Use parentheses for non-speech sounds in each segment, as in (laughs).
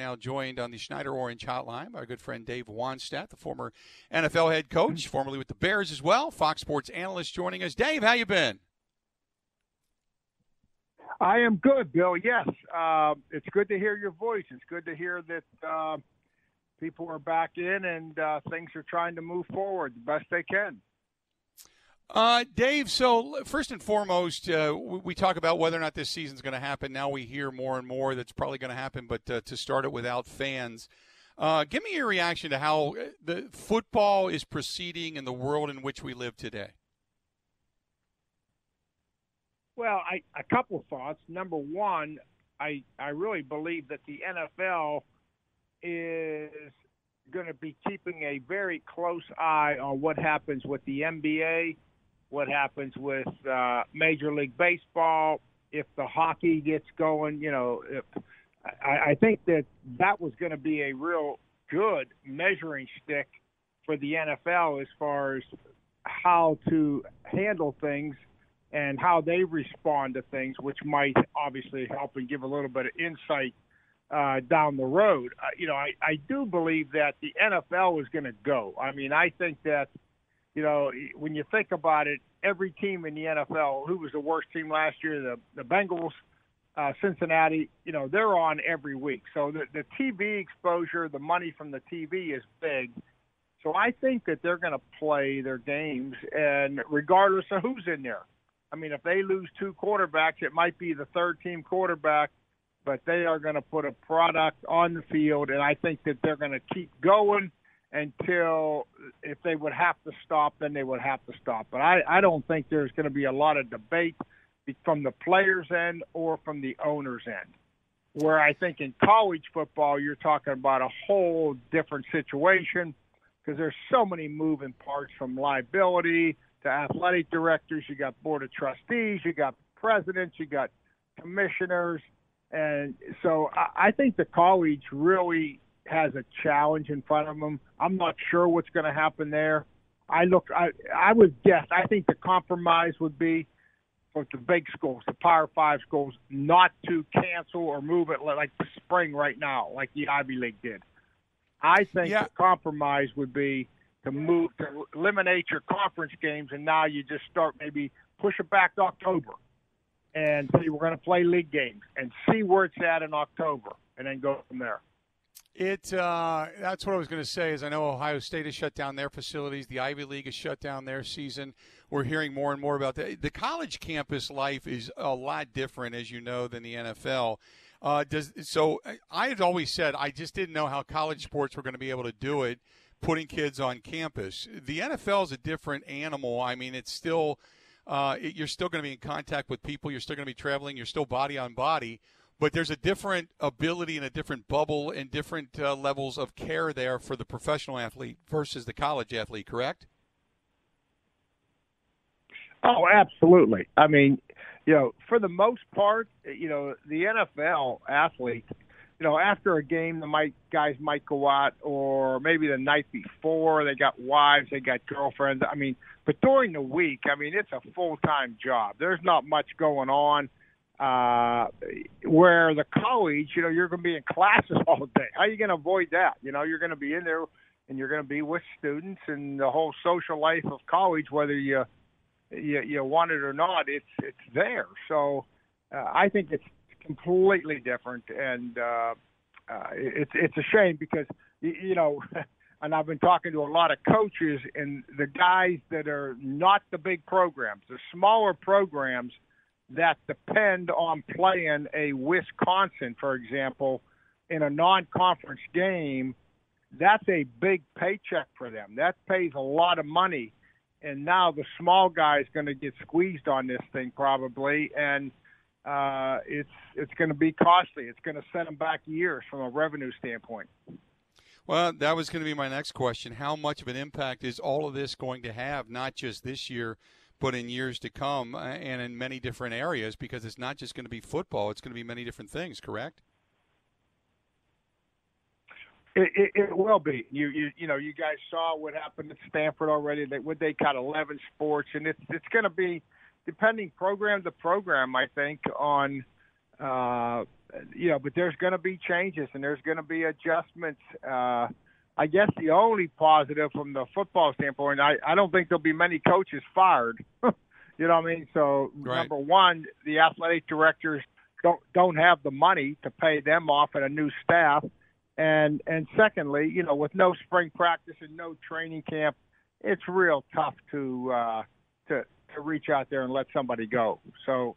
We are now joined on the Schneider Orange Hotline by our good friend Dave Wannstedt, the former NFL head coach, formerly with the Bears as well, Fox Sports analyst joining us. Dave, how you been? I am good, Bill. Yes, uh, it's good to hear your voice. It's good to hear that uh, people are back in and uh, things are trying to move forward the best they can. Uh, Dave, so first and foremost, uh, we, talk about whether or not this season's going to happen. Now we hear more and more that's probably going to happen, but uh, to start it without fans. Uh, give me your reaction to how uh, the football is proceeding in the world in which we live today. Well, I, a couple thoughts. Number one, I I really believe that the NFL is going to be keeping a very close eye on what happens with the NBA, what happens with uh, Major League Baseball, if the hockey gets going. You know, if, I, I think that that was going to be a real good measuring stick for the NFL as far as how to handle things and how they respond to things, which might obviously help and give a little bit of insight uh, down the road. Uh, you know, I, I do believe that the NFL is going to go. I mean, I think that, you know, when you think about it, every team in the NFL, who was the worst team last year, the, the Bengals, uh, Cincinnati, you know, they're on every week. So the, the TV exposure, the money from the TV is big. So I think that they're going to play their games, and regardless of who's in there, I mean, if they lose two quarterbacks, it might be the third team quarterback, but they are going to put a product on the field, and I think that they're going to keep going until if they would have to stop, then they would have to stop. But I, I don't think there's going to be a lot of debate from the players' end or from the owners' end. Where I think in college football, you're talking about a whole different situation because there's so many moving parts from liability to athletic directors, you got board of trustees, you got presidents, you got commissioners, and so I, I think the college really has a challenge in front of them. I'm not sure what's going to happen there. I look, I, I would guess. I think the compromise would be for the big schools, the Power Five schools, not to cancel or move it like the spring right now, like the Ivy League did. I think yeah. the compromise would be to move to eliminate your conference games, and now you just start maybe push it back to October, and say we're going to play league games and see where it's at in October, and then go from there. It uh, that's what I was going to say. Is I know Ohio State has shut down their facilities. The Ivy League has shut down their season. We're hearing more and more about that. The college campus life is a lot different, as you know, than the NFL. Uh, does so? I had always said I just didn't know how college sports were going to be able to do it putting kids on campus. The NFL is a different animal. I mean, it's still uh, it, you're still going to be in contact with people. You're still going to be traveling. You're still body on body. But there's a different ability and a different bubble and different uh, levels of care there for the professional athlete versus the college athlete. Correct? Oh, absolutely. I mean, you know, for the most part, you know, the NFL athlete you know, after a game, the might guys might go out, or maybe the night before they got wives, they got girlfriends. I mean, but during the week, I mean, it's a full time job. There's not much going on. Uh, where the college, you know, you're going to be in classes (laughs) all day. How are you going to avoid that? You know, you're going to be in there and you're going to be with students and the whole social life of college, whether you you, you want it or not, it's it's there. So uh, I think it's completely different, and uh, uh, it's it's a shame because you know. (laughs) and I've been talking to a lot of coaches and the guys that are not the big programs, the smaller programs, that depend on playing a Wisconsin, for example, in a non-conference game. That's a big paycheck for them. That pays a lot of money, and now the small guy is going to get squeezed on this thing probably, and uh, it's it's going to be costly. It's going to set them back years from a revenue standpoint. Well, that was going to be my next question. How much of an impact is all of this going to have, not just this year, but in years to come uh, and in many different areas? Because it's not just going to be football; it's going to be many different things. Correct? It, it, it will be. You, you you know you guys saw what happened at Stanford already. They would they cut 11 sports, and it's it's going to be depending program to program. I think on uh, you know, but there's going to be changes and there's going to be adjustments. Uh, I guess the only positive from the football standpoint, I, I don't think there'll be many coaches fired. (laughs) you know what I mean? So right. number one, the athletic directors don't don't have the money to pay them off and a new staff, and and secondly, you know, with no spring practice and no training camp, it's real tough to uh, to to reach out there and let somebody go. So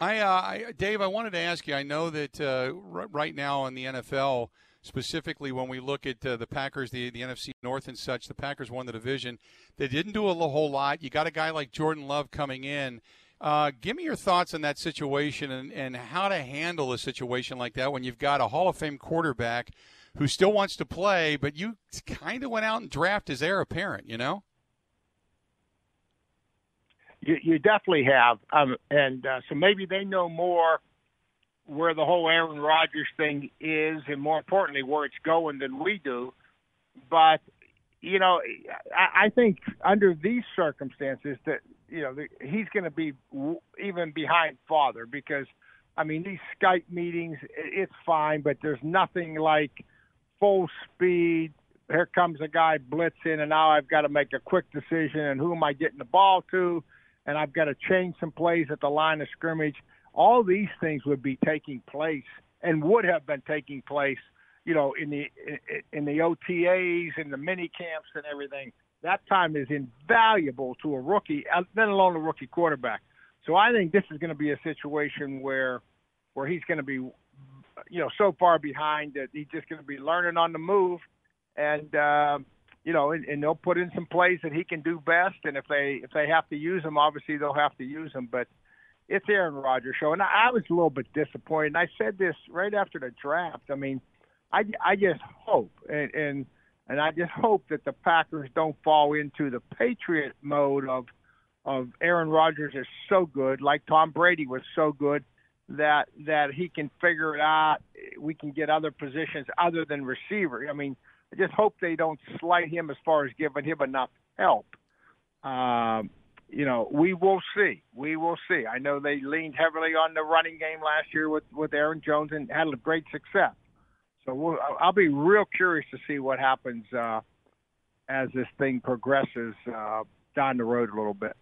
I, uh, I, Dave, I wanted to ask you. I know that uh, r- right now in the NFL, specifically when we look at uh, the Packers, the the NFC North and such, the Packers won the division. They didn't do a whole lot. You got a guy like Jordan Love coming in. Uh, give me your thoughts on that situation and, and how to handle a situation like that when you've got a Hall of Fame quarterback who still wants to play, but you kind of went out and drafted his heir apparent, you know? You, you definitely have, um, and uh, so maybe they know more where the whole Aaron Rodgers thing is, and more importantly, where it's going than we do. But you know, I, I think under these circumstances that you know the, he's going to be w- even behind father because I mean these Skype meetings, it's fine, but there's nothing like full speed. Here comes a guy blitzing, and now I've got to make a quick decision, and who am I getting the ball to? and I've got to change some plays at the line of scrimmage. All these things would be taking place and would have been taking place, you know, in the in the OTAs and the mini camps and everything. That time is invaluable to a rookie, uh, let alone a rookie quarterback. So I think this is going to be a situation where where he's going to be, you know, so far behind that he's just going to be learning on the move, and uh, you know, and, and they'll put in some plays that he can do best. And if they if they have to use him, obviously they'll have to use him. But it's Aaron Rodgers show, and I, I was a little bit disappointed. And I said this right after the draft. I mean, I I just hope and and and I just hope that the Packers don't fall into the Patriot mode of of Aaron Rodgers is so good, like Tom Brady was so good that that he can figure it out. We can get other positions other than receiver. I mean I just hope they don't slight him as far as giving him enough help. Um, you know, we will see. We will see. I know they leaned heavily on the running game last year with with Aaron Jones and had a great success. So we'll, I'll be real curious to see what happens uh, as this thing progresses uh, down the road a little bit.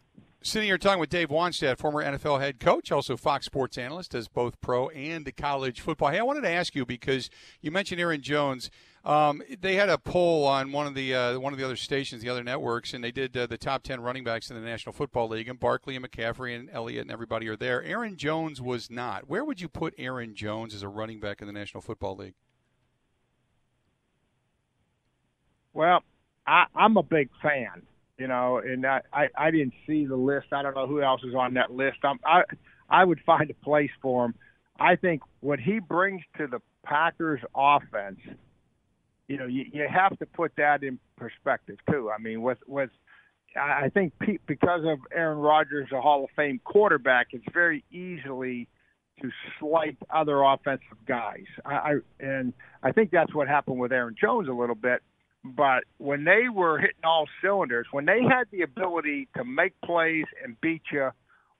Sitting here talking with Dave Wannstedt, former NFL head coach, also Fox Sports analyst, does both pro and college football. Hey, I wanted to ask you because you mentioned Aaron Jones. Um, they had a poll on one of the uh, one of the other stations, the other networks, and they did uh, the top ten running backs in the National Football League, and Barkley and McCaffrey and Elliott and everybody are there. Aaron Jones was not. Where would you put Aaron Jones as a running back in the National Football League? Well, I, I'm a big fan, you know, and I, I I didn't see the list. I don't know who else is on that list. I'm, I I would find a place for him. I think what he brings to the Packers offense you know, you, you have to put that in perspective too. I mean, with with I think because of Aaron Rodgers, a Hall of Fame quarterback, it's very easily to slight other offensive guys. I, I and I think that's what happened with Aaron Jones a little bit. But when they were hitting all cylinders, when they had the ability to make plays and beat you,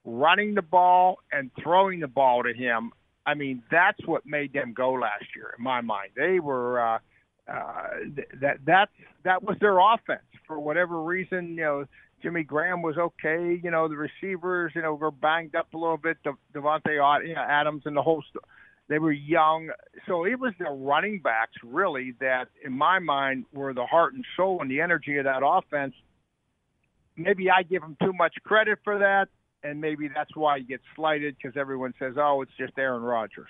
running the ball and throwing the ball to him, I mean, that's what made them go last year, in my mind. They were. Uh, uh, that that that was their offense for whatever reason. You know, Jimmy Graham was okay. You know, the receivers, you know, were banged up a little bit. De- Davante you know, Adams and the whole. St- they were young, so it was the running backs really that, in my mind, were the heart and soul and the energy of that offense. Maybe I give them too much credit for that, and maybe that's why he get slighted because everyone says, "Oh, it's just Aaron Rodgers."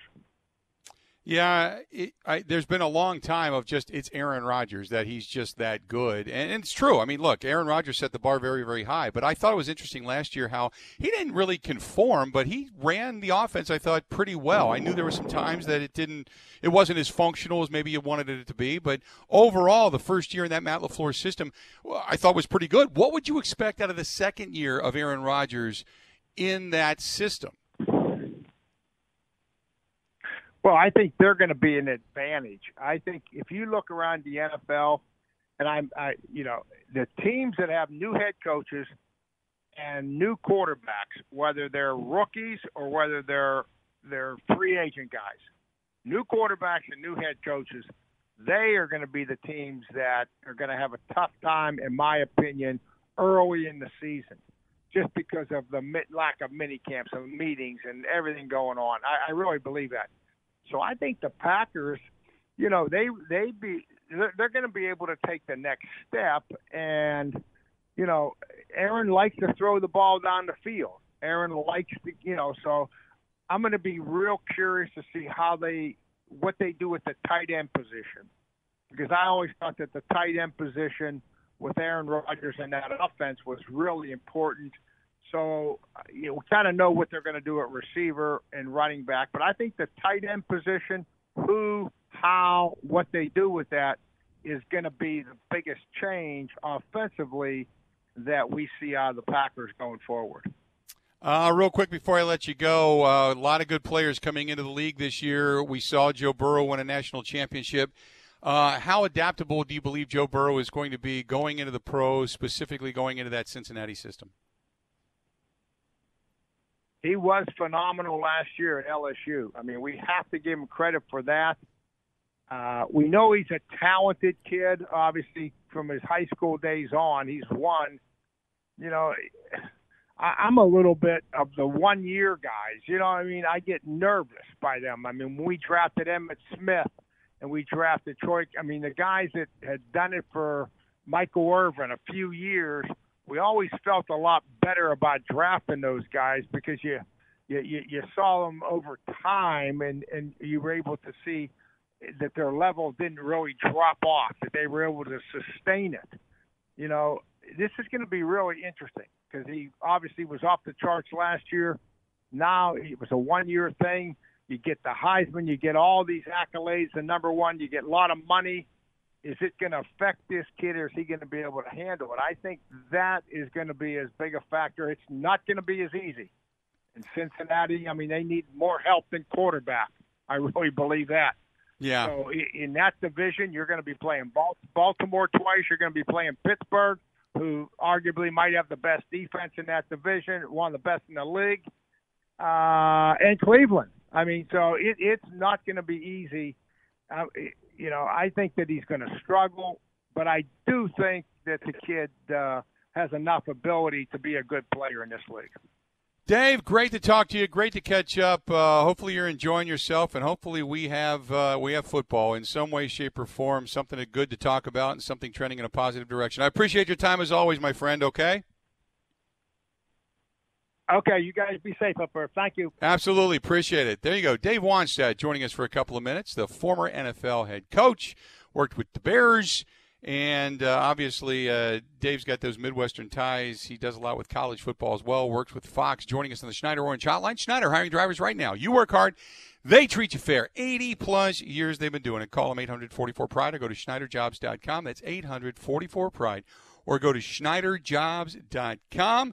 Yeah, it, I, there's been a long time of just it's Aaron Rodgers that he's just that good, and, and, it's true. I mean, look, Aaron Rodgers set the bar very, very high. But I thought it was interesting last year how he didn't really conform, but he ran the offense. I thought pretty well. I knew there were some times that it didn't, it wasn't as functional as maybe you wanted it to be. But overall, the first year in that Matt LaFleur system, I thought was pretty good. What would you expect out of the second year of Aaron Rodgers in that system? Well, I think they're going to be an advantage. I think if you look around the NFL, and I'm, I, you know, the teams that have new head coaches and new quarterbacks, whether they're rookies or whether they're they're free agent guys, new quarterbacks and new head coaches, they are going to be the teams that are going to have a tough time, in my opinion, early in the season, just because of the lack of mini camps and meetings and everything going on. I, I really believe that. So I think the Packers, you know, they they be they're, they're going to be able to take the next step. And you know, Aaron likes to throw the ball down the field. Aaron likes to, you know, so I'm going to be real curious to see how they what they do with the tight end position because I always thought that the tight end position with Aaron Rodgers and that offense was really important so you know, kind of know what they're going to do at receiver and running back. But I think the tight end position, who, how, what they do with that is going to be the biggest change offensively that we see out of the Packers going forward. Uh, real quick before I let you go, uh, a lot of good players coming into the league this year. We saw Joe Burrow win a national championship. Uh, how adaptable do you believe Joe Burrow is going to be going into the pros, specifically going into that Cincinnati system? He was phenomenal last year at LSU. I mean, we have to give him credit for that. Uh, we know he's a talented kid. Obviously, from his high school days on, he's won. You know, I, I'm a little bit of the one-year guys. You know, I mean, I get nervous by them. I mean, when we drafted Emmitt Smith and we drafted Troy, I mean, the guys that had done it for Michael Irvin a few years – we always felt a lot better about drafting those guys because you you you, you saw them over time and and you were able to see that their level didn't really drop off that they were able to sustain it. You know this is going to be really interesting because he obviously was off the charts last year. Now it was a one year thing. You get the heisman you get all these accolades the number one you get a lot of money is it going to affect this kid or is he going to be able to handle it? I think that is going to be as big a factor. It's not going to be as easy. In Cincinnati, I mean, they need more help than quarterback. I (laughs) really believe that. Yeah. So in that division, you're going to be playing Baltimore twice. You're going to be playing Pittsburgh, who arguably might have the best defense in that division, one of the best in the league, uh, and Cleveland. I mean, so it, it's not going to be easy. Uh, you know, I think that he's going to struggle, but I do think that the kid uh, has enough ability to be a good player in this league. Dave, great to talk to you. Great to catch up. Uh, hopefully, you're enjoying yourself, and hopefully, we have uh, we have football in some way, shape, or form. Something good to talk about, and something trending in a positive direction. I appreciate your time as always, my friend. Okay. Okay, you guys be safe up there. Thank you. Absolutely. Appreciate it. There you go. Dave Wannstedt joining us for a couple of minutes, the former NFL head coach, worked with the Bears. And uh, obviously, uh, Dave's got those Midwestern ties. He does a lot with college football as well, works with Fox, joining us on the Schneider Orange Hotline. Schneider hiring drivers right now. You work hard, they treat you fair. 80 plus years they've been doing it. Call them 844 Pride or go to SchneiderJobs.com. That's 844 Pride or go to SchneiderJobs.com.